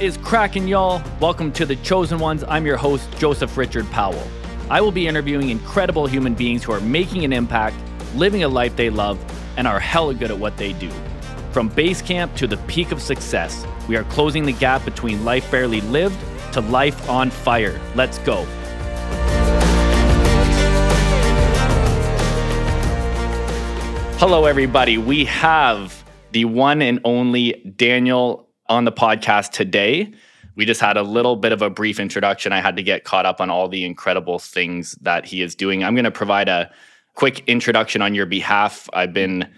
Is cracking, y'all? Welcome to The Chosen Ones. I'm your host, Joseph Richard Powell. I will be interviewing incredible human beings who are making an impact, living a life they love, and are hella good at what they do. From base camp to the peak of success, we are closing the gap between life barely lived to life on fire. Let's go. Hello, everybody. We have the one and only Daniel on the podcast today. We just had a little bit of a brief introduction. I had to get caught up on all the incredible things that he is doing. I'm going to provide a quick introduction on your behalf. I've been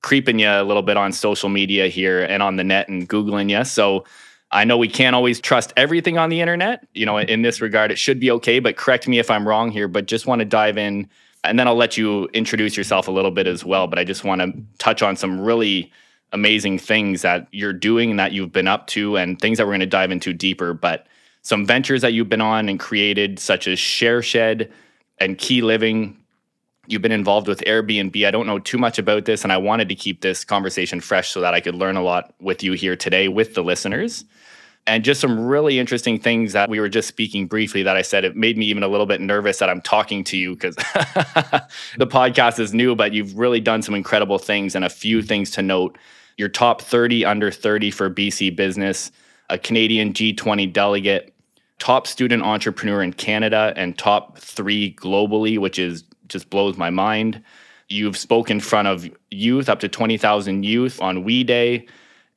creeping you a little bit on social media here and on the net and Googling you. So I know we can't always trust everything on the internet. You know, in this regard, it should be okay, but correct me if I'm wrong here. But just want to dive in and then I'll let you introduce yourself a little bit as well. But I just want to touch on some really amazing things that you're doing and that you've been up to and things that we're going to dive into deeper. But some ventures that you've been on and created, such as ShareShed and Key Living. You've been involved with Airbnb. I don't know too much about this, and I wanted to keep this conversation fresh so that I could learn a lot with you here today with the listeners. And just some really interesting things that we were just speaking briefly that I said it made me even a little bit nervous that I'm talking to you because the podcast is new, but you've really done some incredible things and a few things to note your top 30 under 30 for BC business, a Canadian G20 delegate, top student entrepreneur in Canada, and top three globally, which is just blows my mind. You've spoken in front of youth, up to 20,000 youth on We Day,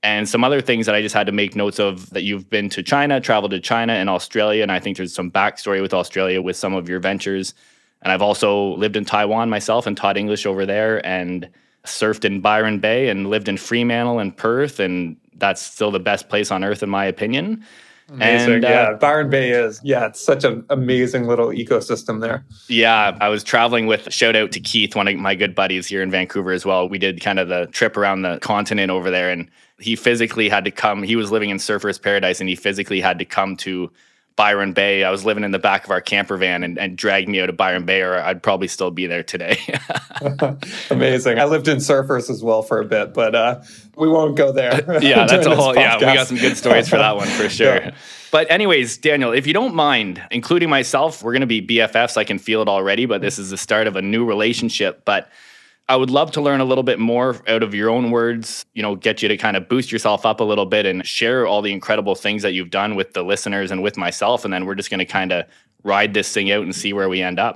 and some other things that I just had to make notes of that you've been to China, traveled to China and Australia. And I think there's some backstory with Australia with some of your ventures. And I've also lived in Taiwan myself and taught English over there. And surfed in Byron Bay and lived in Fremantle and Perth, and that's still the best place on earth, in my opinion. Amazing. And, uh, yeah, Byron Bay is. Yeah, it's such an amazing little ecosystem there. Yeah, I was traveling with shout out to Keith, one of my good buddies here in Vancouver as well. We did kind of the trip around the continent over there, and he physically had to come. He was living in Surfers Paradise, and he physically had to come to Byron Bay. I was living in the back of our camper van and, and dragged me out of Byron Bay, or I'd probably still be there today. Amazing. I lived in Surfers as well for a bit, but uh, we won't go there. yeah, that's a whole. Yeah, we got some good stories for that one for sure. Yeah. But anyways, Daniel, if you don't mind, including myself, we're going to be BFFs. I can feel it already, but this is the start of a new relationship. But I would love to learn a little bit more out of your own words, you know, get you to kind of boost yourself up a little bit and share all the incredible things that you've done with the listeners and with myself. And then we're just going to kind of ride this thing out and see where we end up.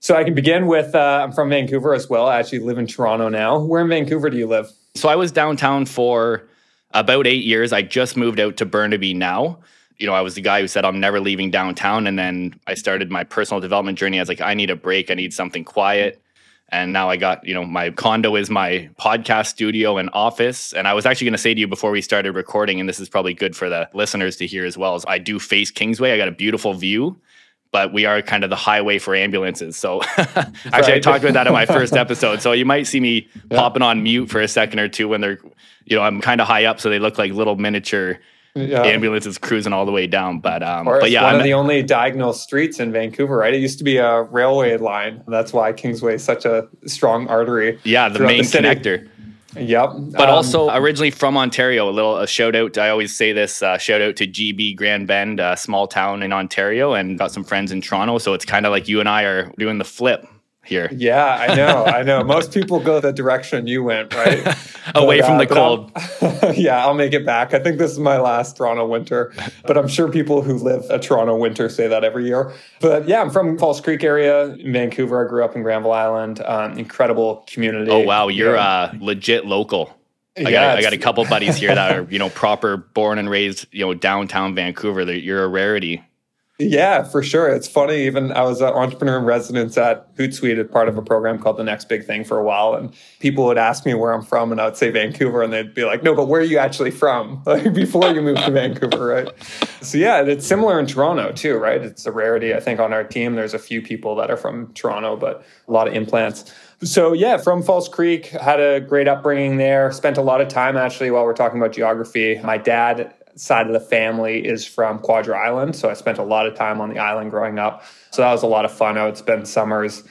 So I can begin with uh, I'm from Vancouver as well. I actually live in Toronto now. Where in Vancouver do you live? So I was downtown for about eight years. I just moved out to Burnaby now. You know, I was the guy who said I'm never leaving downtown. And then I started my personal development journey. I was like, I need a break. I need something quiet and now I got, you know, my condo is my podcast studio and office. And I was actually going to say to you before we started recording, and this is probably good for the listeners to hear as well, is I do face Kingsway. I got a beautiful view, but we are kind of the highway for ambulances. So actually, right. I talked about that in my first episode. So you might see me yeah. popping on mute for a second or two when they're, you know, I'm kind of high up. So they look like little miniature yeah. ambulances cruising all the way down. But um, but yeah, one I'm, of the only diagonal streets in Vancouver, right? It used to be a railway line. That's why Kingsway is such a strong artery. Yeah, the main the connector. Yep. But um, also originally from Ontario, a little a shout out. I always say this uh, shout out to GB Grand Bend, a small town in Ontario, and got some friends in Toronto. So it's kind of like you and I are doing the flip here. Yeah, I know. I know. Most people go the direction you went, right? Away but, from uh, the cold. yeah, I'll make it back. I think this is my last Toronto winter, but I'm sure people who live a Toronto winter say that every year. But yeah, I'm from False Creek area in Vancouver. I grew up in Granville Island. Um, incredible community. Oh wow, you're yeah. uh, legit local. I, yeah, got, I got a couple buddies here that are, you know, proper born and raised, you know, downtown Vancouver. You're a rarity. Yeah, for sure. It's funny. Even I was an entrepreneur in residence at Hootsuite as part of a program called The Next Big Thing for a while. And people would ask me where I'm from, and I would say Vancouver. And they'd be like, no, but where are you actually from? Like before you moved to Vancouver, right? So, yeah, it's similar in Toronto too, right? It's a rarity. I think on our team, there's a few people that are from Toronto, but a lot of implants. So, yeah, from False Creek, had a great upbringing there. Spent a lot of time actually while we're talking about geography. My dad side of the family is from Quadra Island. So I spent a lot of time on the island growing up. So that was a lot of fun. I would spend summers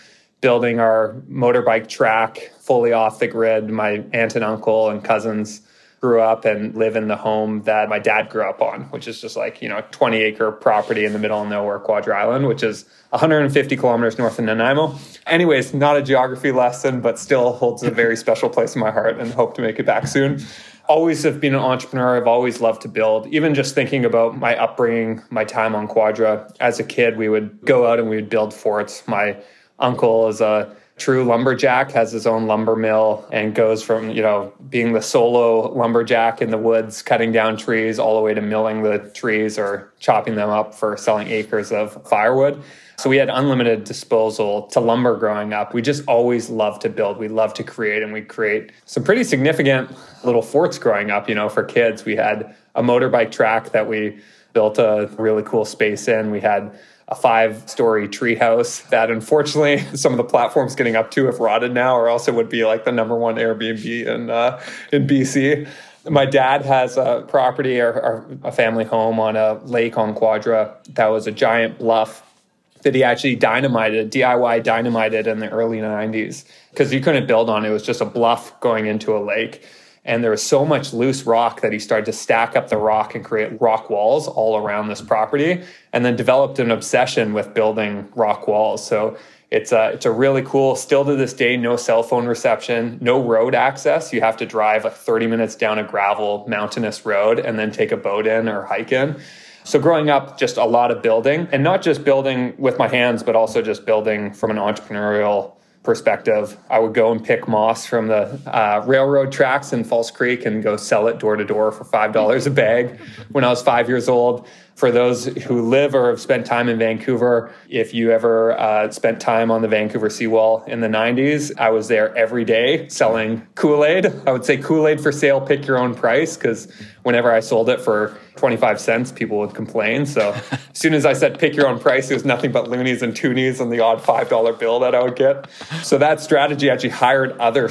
building our motorbike track fully off the grid. My aunt and uncle and cousins grew up and live in the home that my dad grew up on, which is just like, you know, 20 acre property in the middle of nowhere, Quadra Island, which is 150 kilometers north of Nanaimo. Anyways, not a geography lesson, but still holds a very special place in my heart and hope to make it back soon. Always have been an entrepreneur. I've always loved to build. Even just thinking about my upbringing, my time on Quadra, as a kid, we would go out and we would build forts. My uncle is a true lumberjack, has his own lumber mill, and goes from, you know, being the solo lumberjack in the woods, cutting down trees, all the way to milling the trees or chopping them up for selling acres of firewood. So we had unlimited disposal to lumber growing up. We just always loved to build. We loved to create, and we create some pretty significant little forts growing up. You know, for kids, we had a motorbike track that we built a really cool space in. We had a five story treehouse that unfortunately some of the platforms getting up to have rotted now, or else it would be like the number one Airbnb in, uh, in BC. My dad has a property or, or a family home on a lake on Quadra that was a giant bluff that he actually dynamited, DIY dynamited in the early 90s because you couldn't build on it. It was just a bluff going into a lake. And there was so much loose rock that he started to stack up the rock and create rock walls all around this property, and then developed an obsession with building rock walls. So it's a, it's a really cool, still to this day, no cell phone reception, no road access. You have to drive like 30 minutes down a gravel mountainous road and then take a boat in or hike in. So growing up, just a lot of building and not just building with my hands, but also just building from an entrepreneurial perspective, I would go and pick moss from the uh, railroad tracks in False Creek and go sell it door to door for $5 a bag when I was five years old. For those who live or have spent time in Vancouver, if you ever uh, spent time on the Vancouver seawall in the 90s, I was there every day selling Kool Aid. I would say Kool Aid for sale, pick your own price, because whenever I sold it for 25 cents, people would complain. So as soon as I said pick your own price, it was nothing but loonies and toonies and the odd $5 bill that I would get. So that strategy actually hired other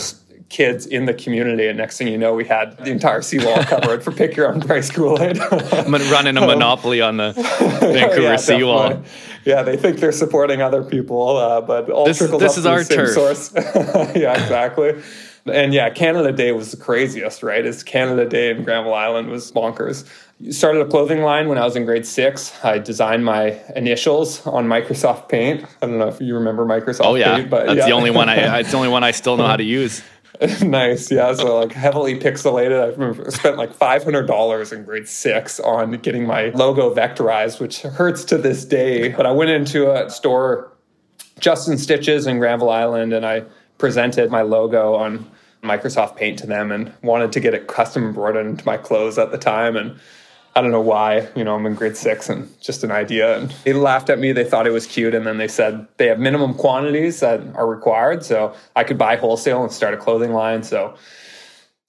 kids in the community. And next thing you know, we had the entire seawall covered for pick your own price Kool Aid. running a monopoly on the Vancouver yeah, seawall. Definitely. Yeah, they think they're supporting other people, uh, but all this, trickles this up is to our the same turf. source. yeah, exactly. And yeah, Canada Day was the craziest, right? It's Canada Day in Granville Island was bonkers. Started a clothing line when I was in grade six. I designed my initials on Microsoft Paint. I don't know if you remember Microsoft oh, yeah. Paint, but that's yeah. the only one I it's the only one I still know how to use. nice, yeah. So like heavily pixelated. I spent like five hundred dollars in grade six on getting my logo vectorized, which hurts to this day. But I went into a store, Justin Stitches in Granville Island, and I presented my logo on Microsoft Paint to them and wanted to get it custom embroidered into my clothes at the time. And I don't know why, you know, I'm in grade six and just an idea. And they laughed at me. They thought it was cute. And then they said they have minimum quantities that are required. So I could buy wholesale and start a clothing line. So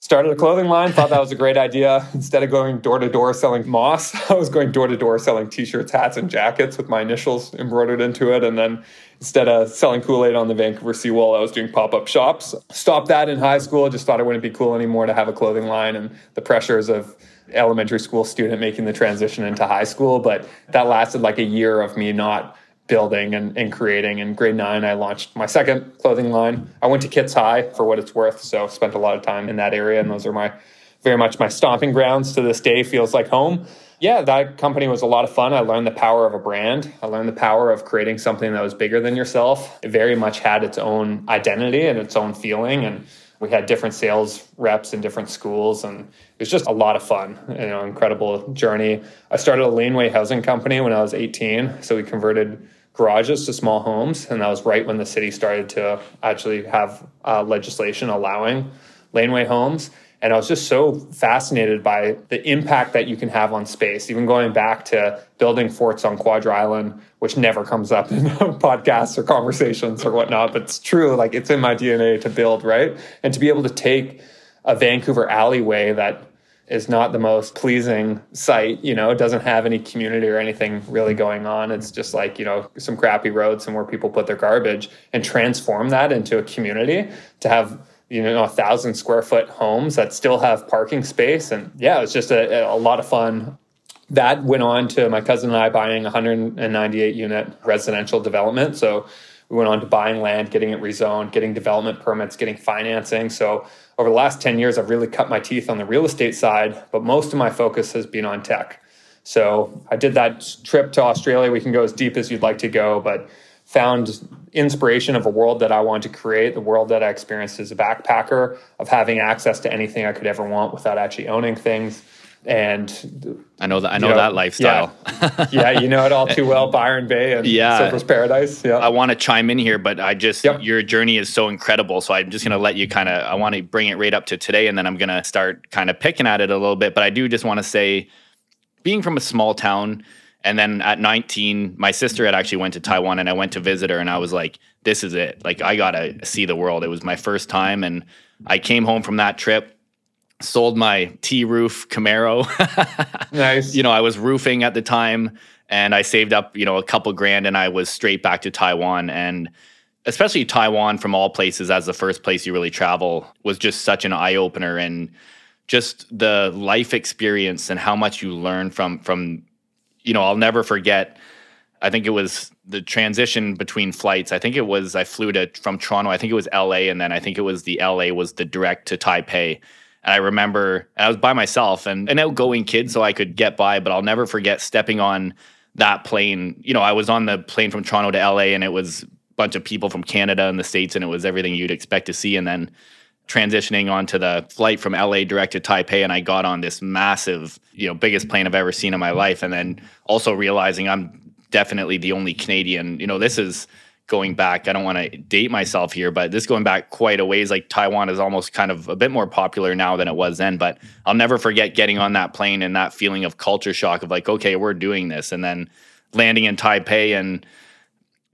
started a clothing line, thought that was a great idea. Instead of going door to door selling moss, I was going door to door selling t shirts, hats, and jackets with my initials embroidered into it. And then instead of selling Kool Aid on the Vancouver seawall, I was doing pop up shops. Stopped that in high school, just thought it wouldn't be cool anymore to have a clothing line and the pressures of elementary school student making the transition into high school. But that lasted like a year of me not building and, and creating. In grade nine, I launched my second clothing line. I went to Kits High for what it's worth, so spent a lot of time in that area, and those are my very much my stomping grounds to this day. Feels like home. Yeah, that company was a lot of fun. I learned the power of a brand. I learned the power of creating something that was bigger than yourself. It very much had its own identity and its own feeling, and we had different sales reps in different schools and it was just a lot of fun you know incredible journey. I started a laneway housing company when i was 18 so we converted garages to small homes and that was right when the city started to actually have uh, legislation allowing laneway homes and I was just so fascinated by the impact that you can have on space, even going back to building forts on Quadra Island, which never comes up in podcasts or conversations or whatnot. But it's true, like it's in my DNA to build, right? And to be able to take a Vancouver alleyway that is not the most pleasing sight, you know, it doesn't have any community or anything really going on. It's just like, you know, some crappy roads and where people put their garbage and transform that into a community to have you know a thousand square foot homes that still have parking space and yeah it was just a, a lot of fun that went on to my cousin and i buying 198 unit residential development so we went on to buying land getting it rezoned getting development permits getting financing so over the last 10 years, I've really cut my teeth on the real estate side, but most of my focus has been on tech. So I did that trip to Australia. We can go as deep as you'd like to go, but found inspiration of a world that I wanted to create, the world that I experienced as a backpacker, of having access to anything I could ever want without actually owning things. And I know that I know, know that lifestyle. Yeah. yeah, you know it all too well, Byron Bay and yeah. Surfers Paradise. Yeah. I want to chime in here, but I just yep. your journey is so incredible. So I'm just gonna let you kind of I want to bring it right up to today and then I'm gonna start kind of picking at it a little bit. But I do just want to say being from a small town and then at 19 my sister had actually went to taiwan and i went to visit her and i was like this is it. Like i gotta see the world. It was my first time and i came home from that trip sold my t-roof camaro. Nice. You know i was roofing at the time and i saved up you know a couple grand and i was straight back to taiwan. And especially taiwan from all places as the first place you really travel was just such an eye-opener and just the life experience and how much you learn from from you know i'll never forget i think it was the transition between flights. I think it was i flew to from toronto i think it was la and then i think it was the la was the direct to taipei. And i remember i was by myself and an outgoing kid so i could get by but i'll never forget stepping on that plane. You know i was on the plane from toronto to la and it was a bunch of people from canada and the states and it was everything you'd expect to see and then transitioning onto the flight from LA direct to Taipei and I got on this massive, you know, biggest plane I've ever seen in my life and then also realizing I'm definitely the only Canadian, you know, this is going back, I don't want to date myself here, but this going back quite a ways like Taiwan is almost kind of a bit more popular now than it was then, but I'll never forget getting on that plane and that feeling of culture shock of like, okay, we're doing this and then landing in Taipei and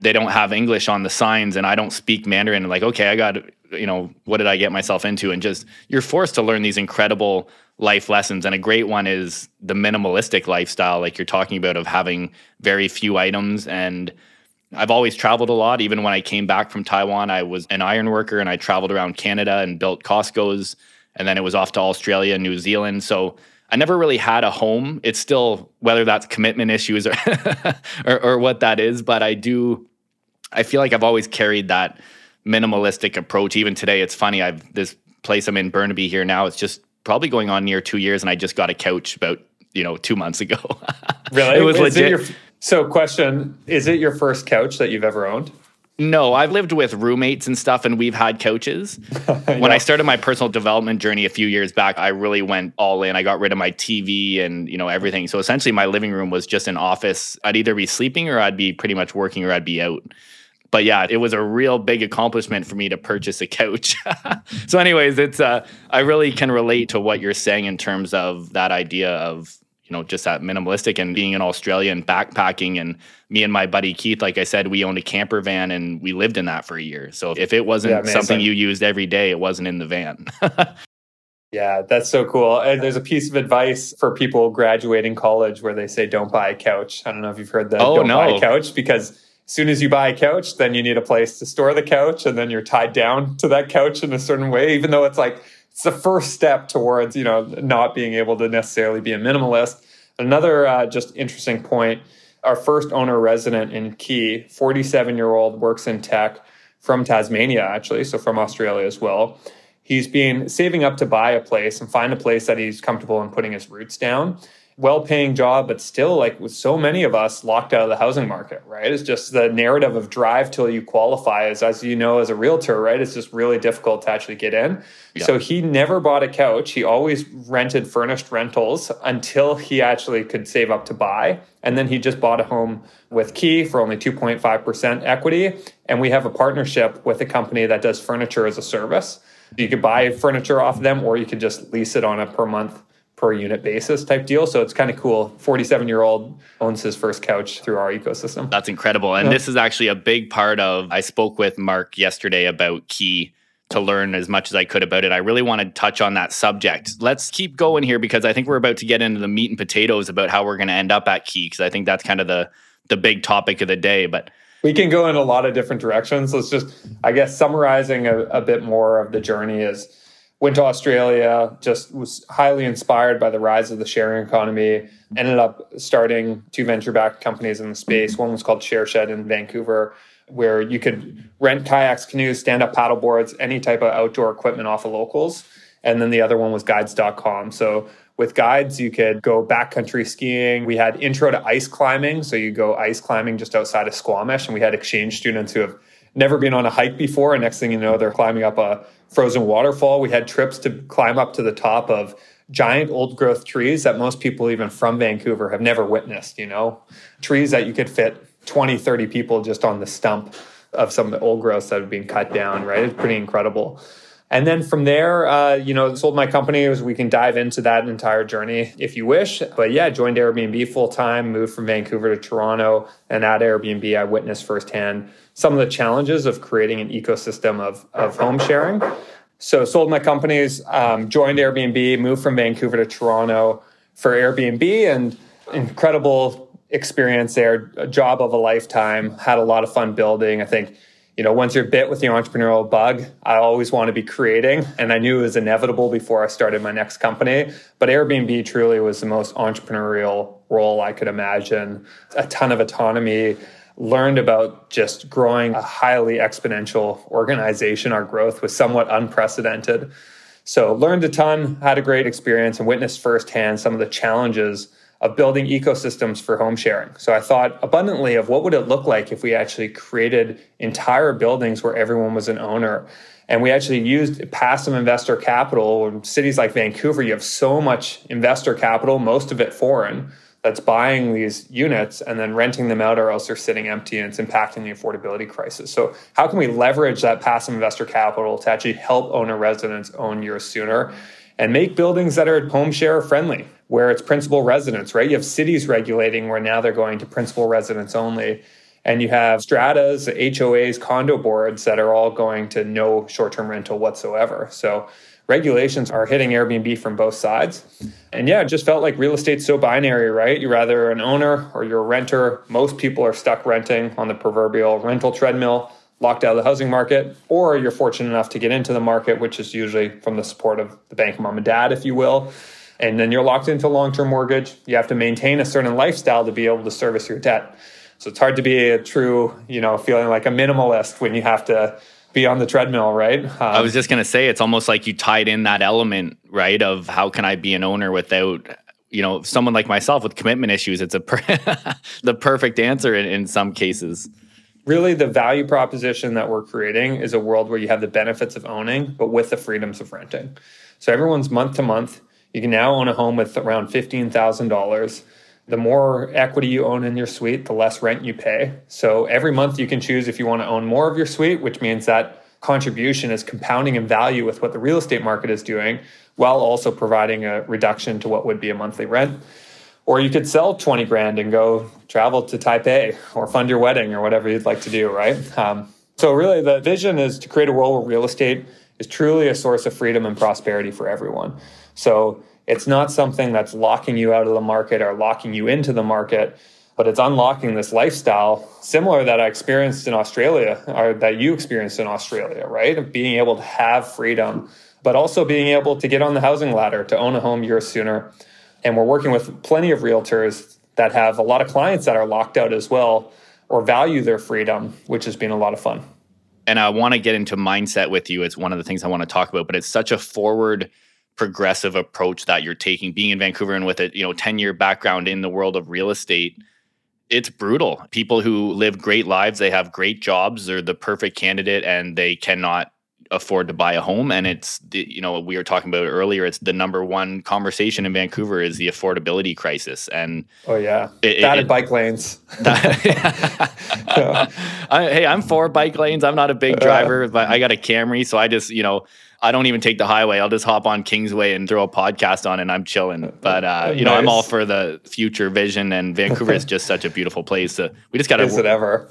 they don't have English on the signs and I don't speak Mandarin. Like, okay, I got, you know, what did I get myself into? And just you're forced to learn these incredible life lessons. And a great one is the minimalistic lifestyle, like you're talking about, of having very few items. And I've always traveled a lot. Even when I came back from Taiwan, I was an iron worker and I traveled around Canada and built Costco's. And then it was off to Australia and New Zealand. So I never really had a home. It's still whether that's commitment issues or, or, or what that is, but I do I feel like I've always carried that minimalistic approach. Even today, it's funny. I've this place I'm in Burnaby here now. It's just probably going on near two years, and I just got a couch about you know two months ago. really, it was is legit. It your, so, question: Is it your first couch that you've ever owned? No, I've lived with roommates and stuff, and we've had couches. yeah. When I started my personal development journey a few years back, I really went all in. I got rid of my TV and you know everything. So essentially, my living room was just an office. I'd either be sleeping or I'd be pretty much working or I'd be out but yeah, it was a real big accomplishment for me to purchase a couch. so, anyways, it's uh, I really can relate to what you're saying in terms of that idea of you know just that minimalistic and being in Australia and backpacking. And me and my buddy Keith, like I said, we owned a camper van and we lived in that for a year. So if it wasn't yeah, something you used every day, it wasn't in the van. Yeah, that's so cool. And there's a piece of advice for people graduating college where they say, don't buy a couch. I don't know if you've heard that. Oh, don't no. buy a couch because as soon as you buy a couch, then you need a place to store the couch, and then you're tied down to that couch in a certain way, even though it's like it's the first step towards you know not being able to necessarily be a minimalist. Another uh, just interesting point: our first owner resident in Key, 47 year old, works in tech from Tasmania, actually, so from Australia as well. He's been saving up to buy a place and find a place that he's comfortable in putting his roots down well-paying job but still like with so many of us locked out of the housing market right? It's just the narrative of drive till you qualify is as you know as a realtor right? It's just really difficult to actually get in. Yeah. so he never bought a couch. He always rented furnished rentals until he actually could save up to buy. And then he just bought a home with key for only 2.5% equity. And we have a partnership with a company that does furniture as a service. You could buy furniture off them or you could just lease it on a per month per unit basis type deal. So it's kind of cool. 47 year old owns his first couch through our ecosystem. That's incredible. And yeah. this is actually a big part of, I spoke with Mark yesterday about Key to learn as much as I could about it. I really want to touch on that subject. Let's keep going here because I think we're about to get into the meat and potatoes about how we're going to end up at Key because I think that's kind of the the big topic of the day. But we can go in a lot of different directions. Let's just, I guess, summarizing a, a bit more of the journey is went to Australia, just was highly inspired by the rise of the sharing economy. Ended up starting two venture backed companies in the space. One was called ShareShed in Vancouver, where you could rent kayaks, canoes, stand up paddle boards, any type of outdoor equipment off of locals. And then the other one was guides.com. So with guides, you could go backcountry skiing. We had intro to ice climbing. So you go ice climbing just outside of Squamish. And we had exchange students who have never been on a hike before. And next thing you know, they're climbing up a frozen waterfall. We had trips to climb up to the top of giant old growth trees that most people, even from Vancouver, have never witnessed, you know, trees that you could fit 20, 30 people just on the stump of some of the old growths that have been cut down, right? It's pretty incredible. And then from there, uh, you know, sold my company. We can dive into that entire journey if you wish. But yeah, joined Airbnb full time, moved from Vancouver to Toronto. And at Airbnb, I witnessed firsthand some of the challenges of creating an ecosystem of, of home sharing. So sold my companies, um, joined Airbnb, moved from Vancouver to Toronto for Airbnb and incredible experience there, a job of a lifetime, had a lot of fun building. I think you know, once you're bit with the entrepreneurial bug, I always want to be creating. And I knew it was inevitable before I started my next company. But Airbnb truly was the most entrepreneurial role I could imagine. A ton of autonomy, learned about just growing a highly exponential organization. Our growth was somewhat unprecedented. So learned a ton, had a great experience, and witnessed firsthand some of the challenges of building ecosystems for home sharing. So I thought abundantly of what would it look like if we actually created entire buildings where everyone was an owner. And we actually used passive investor capital. In cities like Vancouver, you have so much investor capital, most of it foreign, that's buying these units and then renting them out, or else they're sitting empty and it's impacting the affordability crisis. So, how can we leverage that passive investor capital to actually help owner residents own yours sooner? and make buildings that are home share friendly, where it's principal residents, right? You have cities regulating where now they're going to principal residents only. And you have stratas, HOAs, condo boards that are all going to no short term rental whatsoever. So regulations are hitting Airbnb from both sides. And yeah, it just felt like real estate's so binary, right? You're either an owner or you're a renter. Most people are stuck renting on the proverbial rental treadmill locked out of the housing market, or you're fortunate enough to get into the market, which is usually from the support of the bank mom and dad, if you will. And then you're locked into a long term mortgage. You have to maintain a certain lifestyle to be able to service your debt. So it's hard to be a true, you know, feeling like a minimalist when you have to be on the treadmill, right? Um, I was just going to say, it's almost like you tied in that element, right? Of how can I be an owner without you know someone like myself with commitment issues it's a per- the perfect answer in, in some cases really the value proposition that we're creating is a world where you have the benefits of owning but with the freedoms of renting so everyone's month to month you can now own a home with around $15000 the more equity you own in your suite the less rent you pay so every month you can choose if you want to own more of your suite which means that contribution is compounding in value with what the real estate market is doing while also providing a reduction to what would be a monthly rent or you could sell 20 grand and go travel to Taipei or fund your wedding or whatever you'd like to do, right? Um, so, really, the vision is to create a world where real estate is truly a source of freedom and prosperity for everyone. So, it's not something that's locking you out of the market or locking you into the market, but it's unlocking this lifestyle similar that I experienced in Australia or that you experienced in Australia, right? Being able to have freedom, but also being able to get on the housing ladder, to own a home years sooner and we're working with plenty of realtors that have a lot of clients that are locked out as well or value their freedom, which has been a lot of fun. And I want to get into mindset with you. It's one of the things I want to talk about, but it's such a forward progressive approach that you're taking being in Vancouver and with a, you know, 10 year background in the world of real estate. It's brutal. People who live great lives, they have great jobs, they're the perfect candidate and they cannot afford to buy a home and it's the, you know we were talking about earlier it's the number one conversation in Vancouver is the affordability crisis and oh yeah it, that it, bike lanes that, I, hey I'm for bike lanes I'm not a big driver but I got a Camry so I just you know I don't even take the highway I'll just hop on Kingsway and throw a podcast on and I'm chilling but uh, you nice. know I'm all for the future vision and Vancouver is just such a beautiful place so we just got to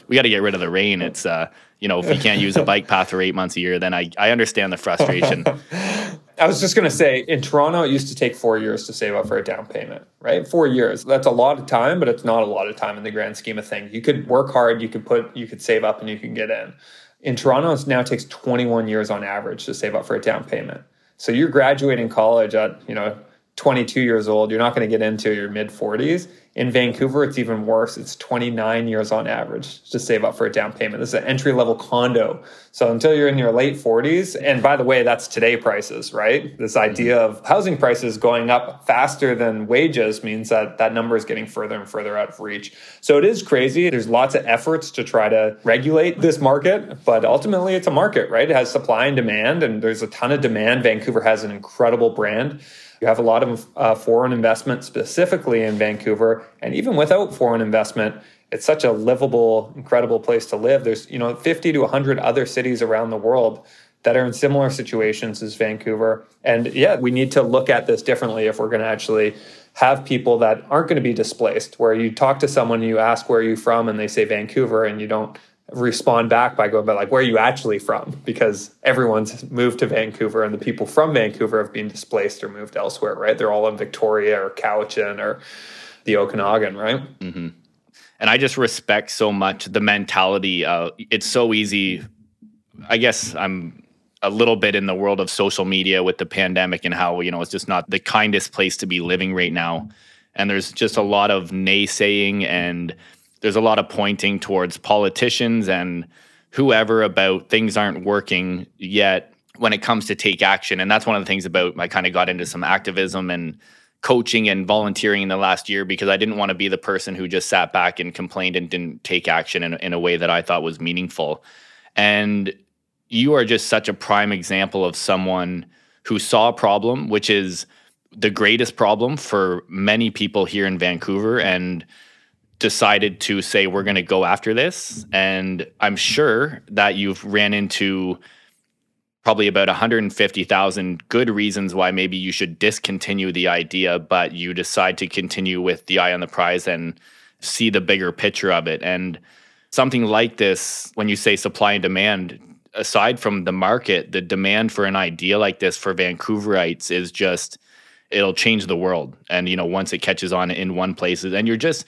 we got to get rid of the rain it's uh you know, if you can't use a bike path for eight months a year, then I, I understand the frustration. I was just going to say in Toronto, it used to take four years to save up for a down payment, right? Four years. That's a lot of time, but it's not a lot of time in the grand scheme of things. You could work hard, you could put, you could save up and you can get in. In Toronto, it now takes 21 years on average to save up for a down payment. So you're graduating college at, you know, 22 years old, you're not going to get into your mid 40s. In Vancouver, it's even worse. It's 29 years on average to save up for a down payment. This is an entry level condo. So until you're in your late 40s, and by the way, that's today prices, right? This mm-hmm. idea of housing prices going up faster than wages means that that number is getting further and further out of reach. So it is crazy. There's lots of efforts to try to regulate this market, but ultimately it's a market, right? It has supply and demand, and there's a ton of demand. Vancouver has an incredible brand. You have a lot of uh, foreign investment specifically in Vancouver. And even without foreign investment, it's such a livable, incredible place to live. There's, you know, 50 to 100 other cities around the world that are in similar situations as Vancouver. And yeah, we need to look at this differently if we're going to actually have people that aren't going to be displaced, where you talk to someone, you ask where are you from, and they say Vancouver, and you don't respond back by going, but like, where are you actually from? Because everyone's moved to Vancouver and the people from Vancouver have been displaced or moved elsewhere, right? They're all in Victoria or Cowichan or the Okanagan, right? Mm-hmm. And I just respect so much the mentality. Uh, it's so easy. I guess I'm a little bit in the world of social media with the pandemic and how, you know, it's just not the kindest place to be living right now. And there's just a lot of naysaying and, there's a lot of pointing towards politicians and whoever about things aren't working yet when it comes to take action. And that's one of the things about I kind of got into some activism and coaching and volunteering in the last year because I didn't want to be the person who just sat back and complained and didn't take action in, in a way that I thought was meaningful. And you are just such a prime example of someone who saw a problem, which is the greatest problem for many people here in Vancouver. And decided to say we're going to go after this and i'm sure that you've ran into probably about 150,000 good reasons why maybe you should discontinue the idea but you decide to continue with the eye on the prize and see the bigger picture of it. And something like this when you say supply and demand aside from the market the demand for an idea like this for vancouverites is just it'll change the world. And you know once it catches on in one place and you're just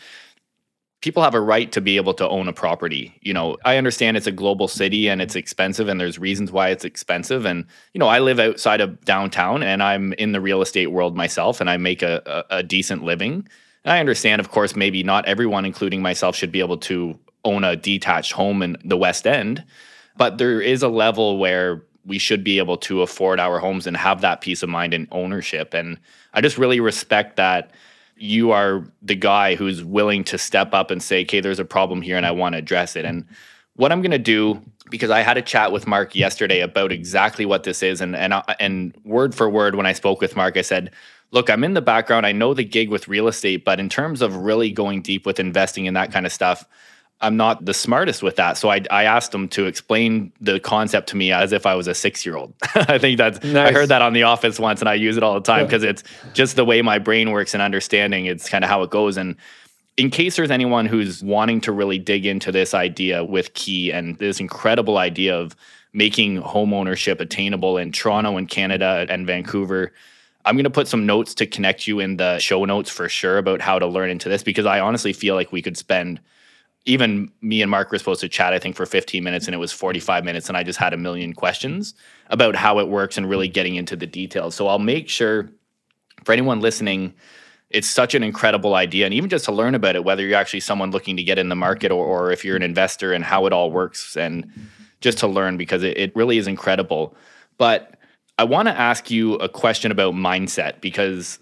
people have a right to be able to own a property. You know, I understand it's a global city and it's expensive and there's reasons why it's expensive. And, you know, I live outside of downtown and I'm in the real estate world myself and I make a, a, a decent living. And I understand, of course, maybe not everyone, including myself, should be able to own a detached home in the West End. But there is a level where we should be able to afford our homes and have that peace of mind and ownership. And I just really respect that you are the guy who's willing to step up and say, okay, there's a problem here and I want to address it. And what I'm going to do, because I had a chat with Mark yesterday about exactly what this is. And, and, and word for word, when I spoke with Mark, I said, look, I'm in the background. I know the gig with real estate, but in terms of really going deep with investing and that kind of stuff, I'm not the smartest with that. So I, I asked him to explain the concept to me as if I was a six year old. I think that's, nice. I heard that on The Office once and I use it all the time because it's just the way my brain works and understanding. It's kind of how it goes. And in case there's anyone who's wanting to really dig into this idea with Key and this incredible idea of making home ownership attainable in Toronto and Canada and Vancouver, I'm going to put some notes to connect you in the show notes for sure about how to learn into this because I honestly feel like we could spend even me and Mark were supposed to chat, I think, for 15 minutes, and it was 45 minutes, and I just had a million questions about how it works and really getting into the details. So I'll make sure for anyone listening, it's such an incredible idea, and even just to learn about it, whether you're actually someone looking to get in the market or, or if you're an investor and how it all works, and just to learn because it, it really is incredible. But I want to ask you a question about mindset because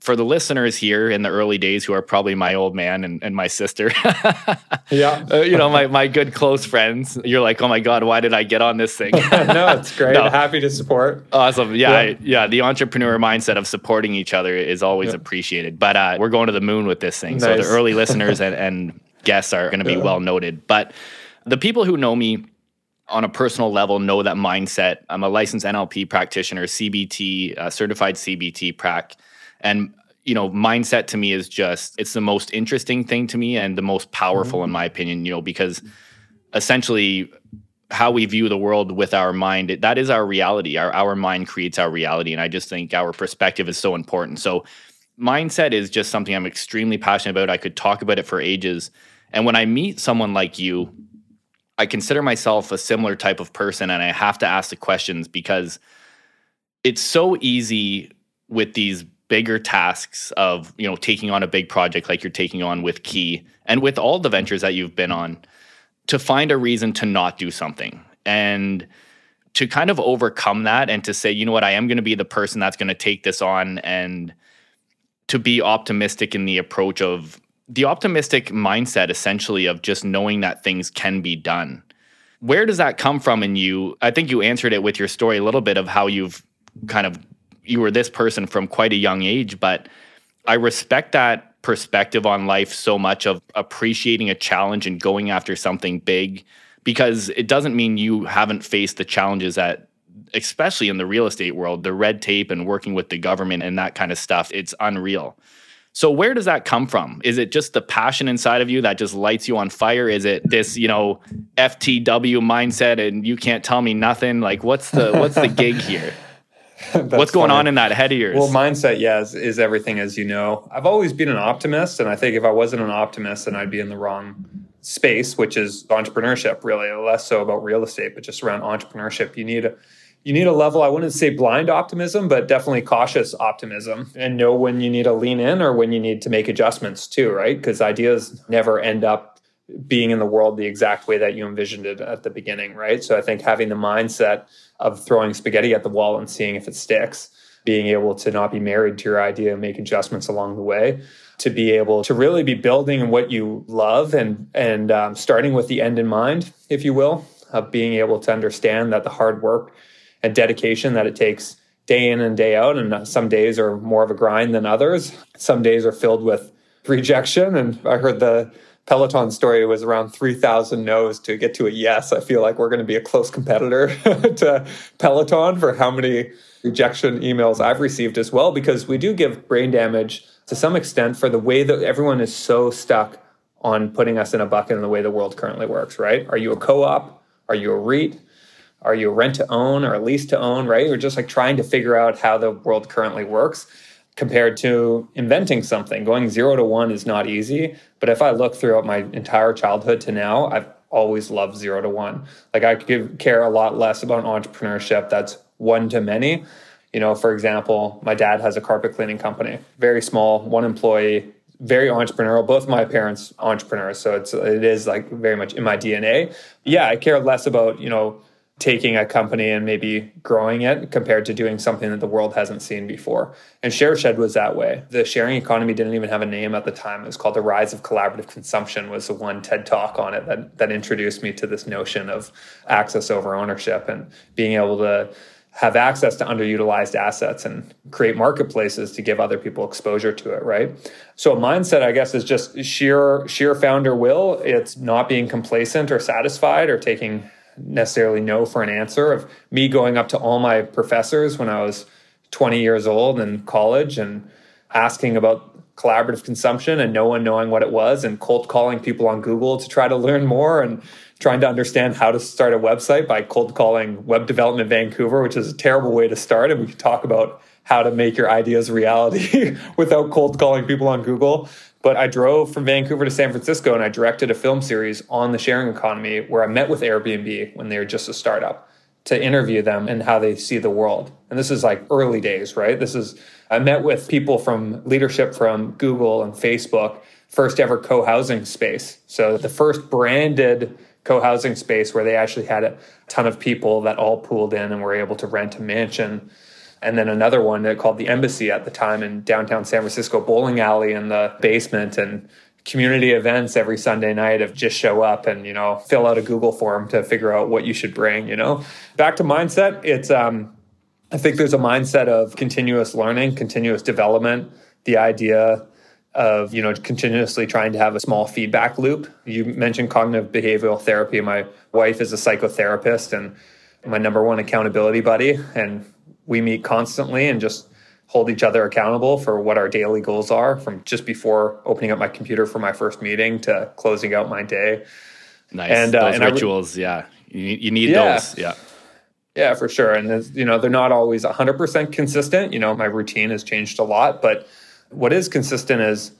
for the listeners here in the early days who are probably my old man and, and my sister yeah uh, you know my, my good close friends you're like oh my god why did i get on this thing no it's great no. happy to support awesome yeah yeah. I, yeah. the entrepreneur mindset of supporting each other is always yeah. appreciated but uh, we're going to the moon with this thing nice. so the early listeners and, and guests are going to be yeah. well noted but the people who know me on a personal level know that mindset i'm a licensed nlp practitioner cbt uh, certified cbt prac and you know, mindset to me is just it's the most interesting thing to me and the most powerful mm-hmm. in my opinion, you know, because essentially how we view the world with our mind that is our reality. Our our mind creates our reality and i just think our perspective is so important. So mindset is just something i'm extremely passionate about. I could talk about it for ages. And when i meet someone like you i consider myself a similar type of person and i have to ask the questions because it's so easy with these bigger tasks of you know taking on a big project like you're taking on with Key and with all the ventures that you've been on, to find a reason to not do something and to kind of overcome that and to say, you know what, I am going to be the person that's going to take this on and to be optimistic in the approach of the optimistic mindset essentially of just knowing that things can be done. Where does that come from in you? I think you answered it with your story a little bit of how you've kind of you were this person from quite a young age, but I respect that perspective on life so much of appreciating a challenge and going after something big because it doesn't mean you haven't faced the challenges that especially in the real estate world the red tape and working with the government and that kind of stuff. It's unreal. So where does that come from? Is it just the passion inside of you that just lights you on fire? Is it this you know ftw mindset and you can't tell me nothing? Like what's the what's the gig here what's going funny. on in that head of yours well mindset yeah is, is everything as you know i've always been an optimist and i think if i wasn't an optimist then i'd be in the wrong space, which is entrepreneurship, really less so about real estate, but just around entrepreneurship. You need a you need a level, I wouldn't say blind optimism, but definitely cautious optimism and know when you need to lean in or when you need to make adjustments too, right? Because ideas never end up being in the world the exact way that you envisioned it at the beginning, right? So I think having the mindset of throwing spaghetti at the wall and seeing if it sticks, being able to not be married to your idea and make adjustments along the way to be able to really be building what you love and and um, starting with the end in mind, if you will, of being able to understand that the hard work and dedication that it takes day in and day out, and some days are more of a grind than others. Some days are filled with rejection, and I heard the Peloton story was around 3,000 no's to get to a yes. I feel like we're going to be a close competitor to Peloton for how many rejection emails I've received as well, because we do give brain damage to some extent for the way that everyone is so stuck on putting us in a bucket in the way the world currently works, right? Are you a co op? Are you a REIT? Are you a rent to own or a lease to own, right? We're just like trying to figure out how the world currently works compared to inventing something. Going zero to one is not easy. But if I look throughout my entire childhood to now, I've always loved zero to one. Like I could care a lot less about entrepreneurship that's one to many you know, for example, my dad has a carpet cleaning company, very small, one employee, very entrepreneurial. Both my parents entrepreneurs, so it's it is like very much in my DNA. Yeah, I care less about you know taking a company and maybe growing it compared to doing something that the world hasn't seen before. And ShareShed was that way. The sharing economy didn't even have a name at the time. It was called the Rise of Collaborative Consumption was the one TED talk on it that that introduced me to this notion of access over ownership and being able to have access to underutilized assets and create marketplaces to give other people exposure to it right so a mindset i guess is just sheer sheer founder will it's not being complacent or satisfied or taking necessarily no for an answer of me going up to all my professors when i was 20 years old in college and asking about collaborative consumption and no one knowing what it was and cold calling people on google to try to learn more and trying to understand how to start a website by cold calling Web Development Vancouver, which is a terrible way to start. And we can talk about how to make your ideas reality without cold calling people on Google. But I drove from Vancouver to San Francisco and I directed a film series on the sharing economy where I met with Airbnb when they were just a startup to interview them and how they see the world. And this is like early days, right? This is, I met with people from leadership from Google and Facebook, first ever co housing space. So the first branded co-housing space where they actually had a ton of people that all pooled in and were able to rent a mansion and then another one that called the embassy at the time in downtown san francisco bowling alley in the basement and community events every sunday night of just show up and you know fill out a google form to figure out what you should bring you know? Back to mindset it's um i think there's a mindset of continuous learning continuous development. The idea of you know continuously trying to have a small feedback loop. You mentioned cognitive behavioral therapy. My wife is a psychotherapist and my number one accountability buddy and we meet constantly and just hold each other accountable for what our daily goals are from just before opening up my computer for my first meeting to closing out my day nice and uh, those and rituals re- yeah you, you need yeah. those yeah yeah for sure and you know they're not always 100% consistent you know my routine has changed a lot but what is consistent is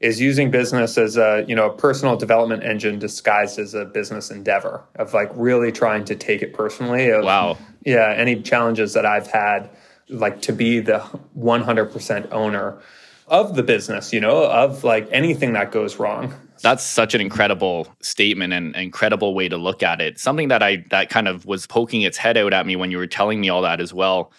is using business as a you know a personal development engine disguised as a business endeavor of like really trying to take it personally. Of, wow. Yeah. Any challenges that I've had like to be the 100% owner of the business, you know, of like anything that goes wrong. That's such an incredible statement and incredible way to look at it. Something that I that kind of was poking its head out at me when you were telling me all that as well.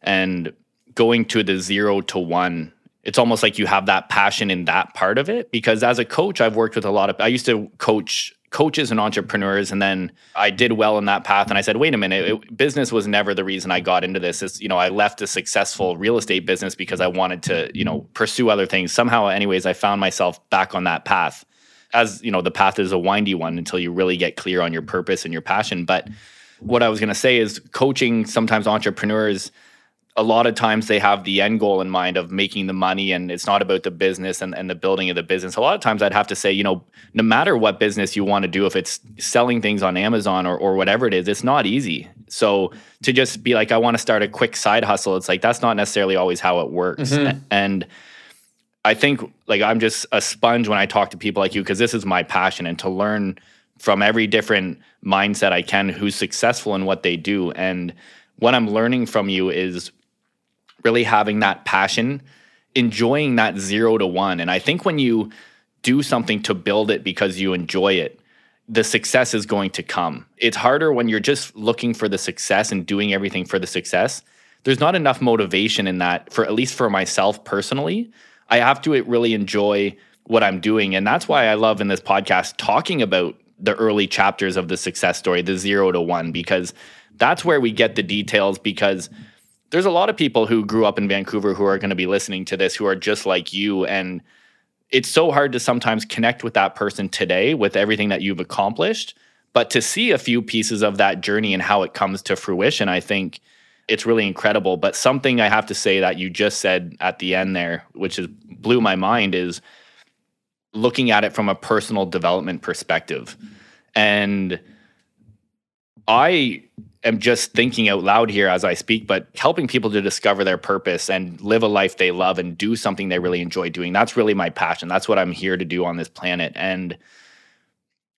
And going to the 0 to 1 it's almost like you have that passion in that part of it because as a coach I've worked with a lot of I used to coach coaches and entrepreneurs and then i did well in that path and i said wait a minute it, business was never the reason i got into this. It's you know i left a successful real estate business because i wanted to you know pursue other things. Somehow anyways i found myself back on that path as you know the path is a windy one until you really get clear on your purpose and your passion but what i was going to say is coaching sometimes entrepreneurs a lot of times they have the end goal in mind of making the money and it's not about the business and, and the building of the business. A lot of times I'd have to say, you know, no matter what business you want to do, if it's selling things on Amazon or, or whatever it is, it's not easy. So to just be like, I want to start a quick side hustle, it's like that's not necessarily always how it works. Mm-hmm. And I think like I'm just a sponge when I talk to people like you because this is my passion and to learn from every different mindset I can who's successful in what they do. And what I'm learning from you is really having that passion, enjoying that zero to one. And I think when you do something to build it because you enjoy it, the success is going to come. It's harder when you're just looking for the success and doing everything for the success. There's not enough motivation in that for at least for myself personally. I have to really enjoy what I'm doing. And that's why I love in this podcast talking about the early chapters of the success story, the zero to one, because that's where we get the details. Because there's a lot of people who grew up in Vancouver who are going to be listening to this who are just like you and it's so hard to sometimes connect with that person today with everything that you've accomplished but to see a few pieces of that journey and how it comes to fruition I think it's really incredible. But something I have to say that you just said at the end there which is blew my mind is looking at it from a personal development perspective. And I am just thinking out loud here as I speak, but helping people to discover their purpose and live a life they love and do something they really enjoy doing. That's really my passion. That's what I'm here to do on this planet. And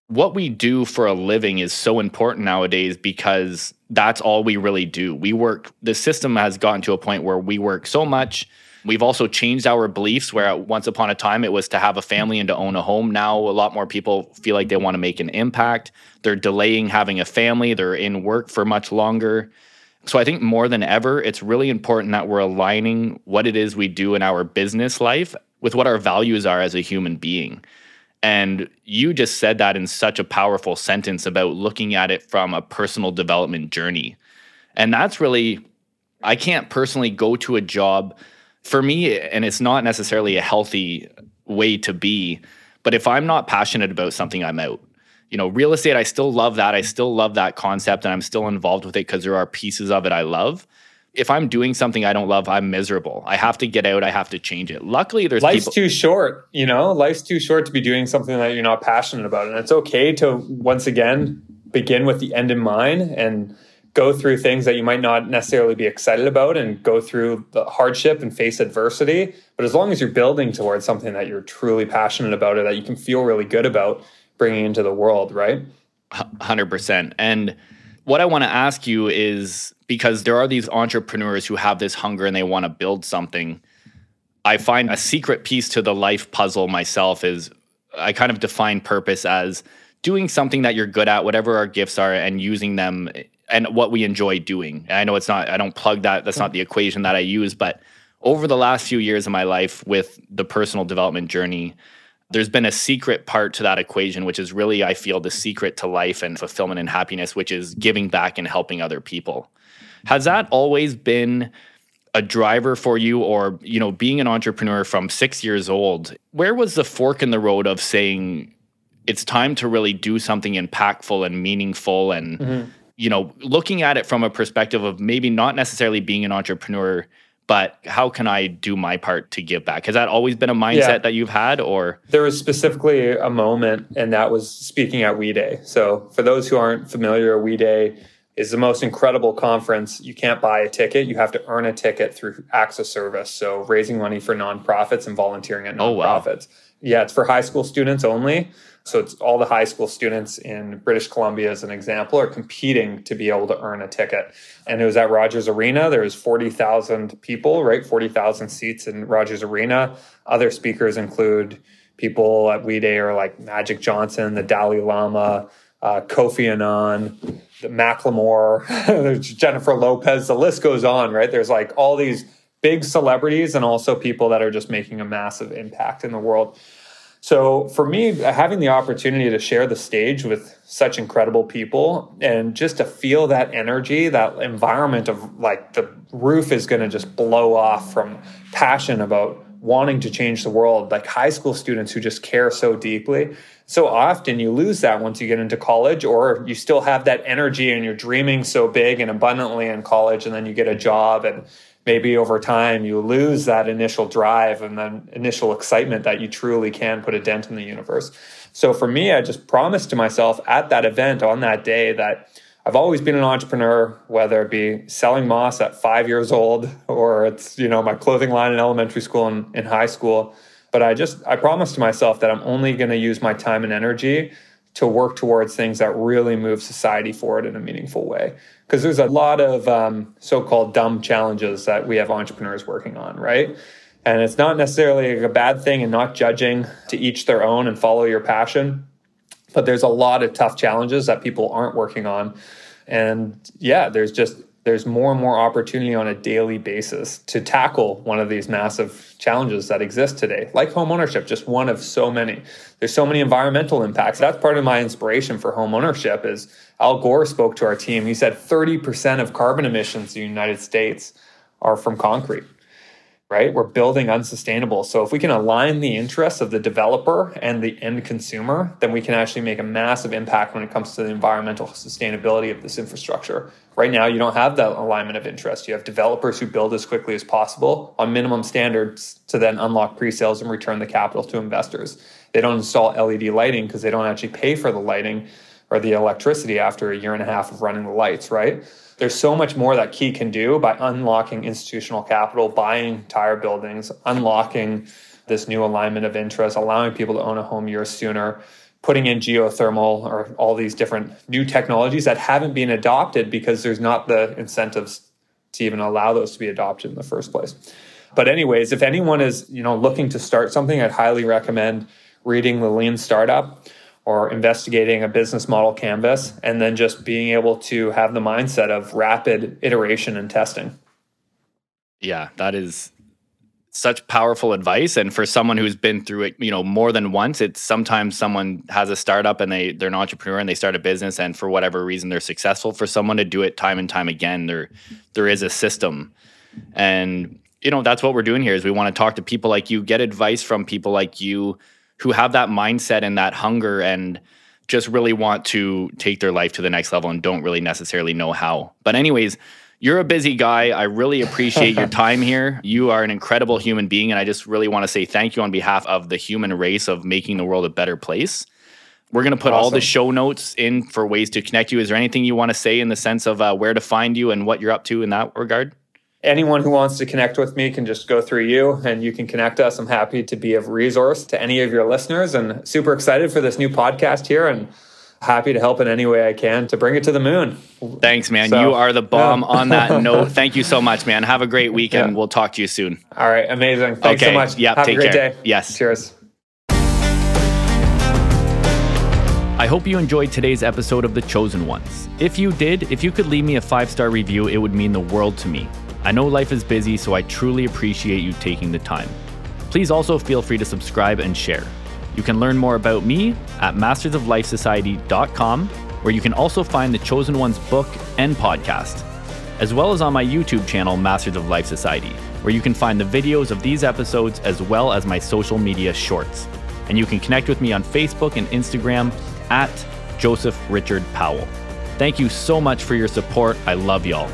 what we do for a living is so important nowadays because that's all we really do. We work, the system has gotten to a point where we work so much We've also changed our beliefs where once upon a time it was to have a family and to own a home. Now a lot more people feel like they want to make an impact. They're delaying having a family, they're in work for much longer. So I think more than ever, it's really important that we're aligning what it is we do in our business life with what our values are as a human being. And you just said that in such a powerful sentence about looking at it from a personal development journey. And that's really, I can't personally go to a job for me, and it's not necessarily a healthy way to be, but if I'm not passionate about something, I'm out. You know, real estate, I still love that. I still love that concept and I'm still involved with it because there are pieces of it I love. If I'm doing something I don't love, I'm miserable. I have to get out. I have to change it. Luckily, there's life's people- too short. You know, life's too short to be doing something that you're not passionate about, and it's okay to once again begin with the end in mind and go through things that you might not necessarily be excited about and go through the hardship and face adversity. But as long as you're building towards something that you're truly passionate about or that you can feel really good about bringing into the world, right? 100%. And what I want to ask you is because there are these entrepreneurs who have this hunger and they want to build something. I find a secret piece to the life puzzle myself is I kind of define purpose as doing something that you're good at, whatever our gifts are, and using them and what we enjoy doing. And I know it's not, I don't plug that, that's not the equation that I use, but over the last few years of my life with the personal development journey, there's been a secret part to that equation, which is really, I feel, the secret to life and fulfillment and happiness, which is giving back and helping other people. Has that always been a driver for you or you know being an entrepreneur from 6 years old where was the fork in the road of saying it's time to really do something impactful and meaningful and mm-hmm you know, looking at it from a perspective of maybe not necessarily being an entrepreneur, but how can I do my part to give back? Has that always been a mindset yeah. that you've had or there was specifically a moment and that was speaking at We Day. So for those who aren't familiar, We Day is the most incredible conference. You can't buy a ticket. You have to earn a ticket through of service. So raising money for nonprofits and volunteering at nonprofits. Oh, wow. Yeah, it's for high school students only. So it's all the high school students in British Columbia, as an example, are competing to be able to earn a ticket. And it was at Rogers Arena. There was 40,000 people, right? 40,000 seats in Rogers Arena. Other speakers include people at We Day are like Magic Johnson, the Dalai Lama, uh, Kofi Annan, the Macklemore, Jennifer Lopez. The list goes on, right? There's like all these big celebrities and also people that are just making a massive impact in the world. So for me, having the opportunity to share the stage with such incredible people and just to feel that energy, that environment of like the roof is going to just blow off from passion about wanting to change the world, like high school students who just care so deeply. So often you lose that once you get into college, or you still have that energy and you're dreaming so big and abundantly in college, and then you get a job and maybe over time you lose that initial drive and then initial excitement that you truly can put a dent in the universe. So for me, I just promised to myself at that event on that day that I've always been an entrepreneur, whether it be selling moss at five years old or it's, you know, my clothing line in elementary school and in high school. But I just I promised to myself that I'm only going to use my time and energy to work towards things that really move society forward in a meaningful way. Because there's a lot of um, so called dumb challenges that we have entrepreneurs working on, right? And it's not necessarily a bad thing and not judging to each their own and follow your passion. But there's a lot of tough challenges that people aren't working on. And yeah, there's just there's more and more opportunity on a daily basis to tackle one of these massive challenges that exist today, like home ownership, just one of so many. There's so many environmental impacts. That's part of my inspiration for home ownership is Al Gore spoke to our team. He said 30% of carbon emissions in the United States are from concrete right? We're building unsustainable. So if we can align the interests of the developer and the end consumer, then we can actually make a massive impact when it comes to the environmental sustainability of this infrastructure. Right now, you don't have that alignment of interest. You have developers who build as quickly as possible on minimum standards to then unlock pre-sales and return the capital to investors. They don't install LED lighting because they don't actually pay for the lighting or the electricity after a year and a half of running the lights, right? There's so much more that Key can do by unlocking institutional capital, buying entire buildings, unlocking this new alignment of interest, allowing people to own a home years sooner, putting in geothermal or all these different new technologies that haven't been adopted because there's not the incentives to even allow those to be adopted in the first place. But anyways, if anyone is, you know, looking to start something, I'd highly recommend reading the Lean Startup or investigating a business model canvas and then just being able to have the mindset of rapid iteration and testing. Yeah, that is such powerful advice. And for someone who's been through it you know more than once it's sometimes someone has a startup and they they're an entrepreneur and they start a business and for whatever reason they're successful. For someone to do it time and time again there there is a system. And you know that's what we're doing here is we want to talk to people like you get advice from people like you who have that mindset and that hunger and just really want to take their life to the next level and don't really necessarily know how. But, anyways, you're a busy guy. I really appreciate your time here. You are an incredible human being. And I just really want to say thank you on behalf of the human race of making the world a better place. We're going to put awesome. all the show notes in for ways to connect you. Is there anything you want to say in the sense of uh, where to find you and what you're up to in that regard? Anyone who wants to connect with me can just go through you and you can connect us. I'm happy to be of resource to any of your listeners and super excited for this new podcast here and happy to help in any way I can to bring it to the moon. Thanks, man. So, you are the bomb yeah. on that note. Thank you so much, man. Have a great weekend. Yeah. We'll talk to you soon. All right. Amazing. Thanks okay. so much. Yeah. Have take a great care. day. Yes. Cheers. I hope you enjoyed today's episode of The Chosen Ones. If you did, if you could leave me a five star review, it would mean the world to me. I know life is busy, so I truly appreciate you taking the time. Please also feel free to subscribe and share. You can learn more about me at mastersoflifesociety.com, where you can also find the Chosen Ones book and podcast, as well as on my YouTube channel, Masters of Life Society, where you can find the videos of these episodes as well as my social media shorts. And you can connect with me on Facebook and Instagram at Joseph Richard Powell. Thank you so much for your support. I love y'all.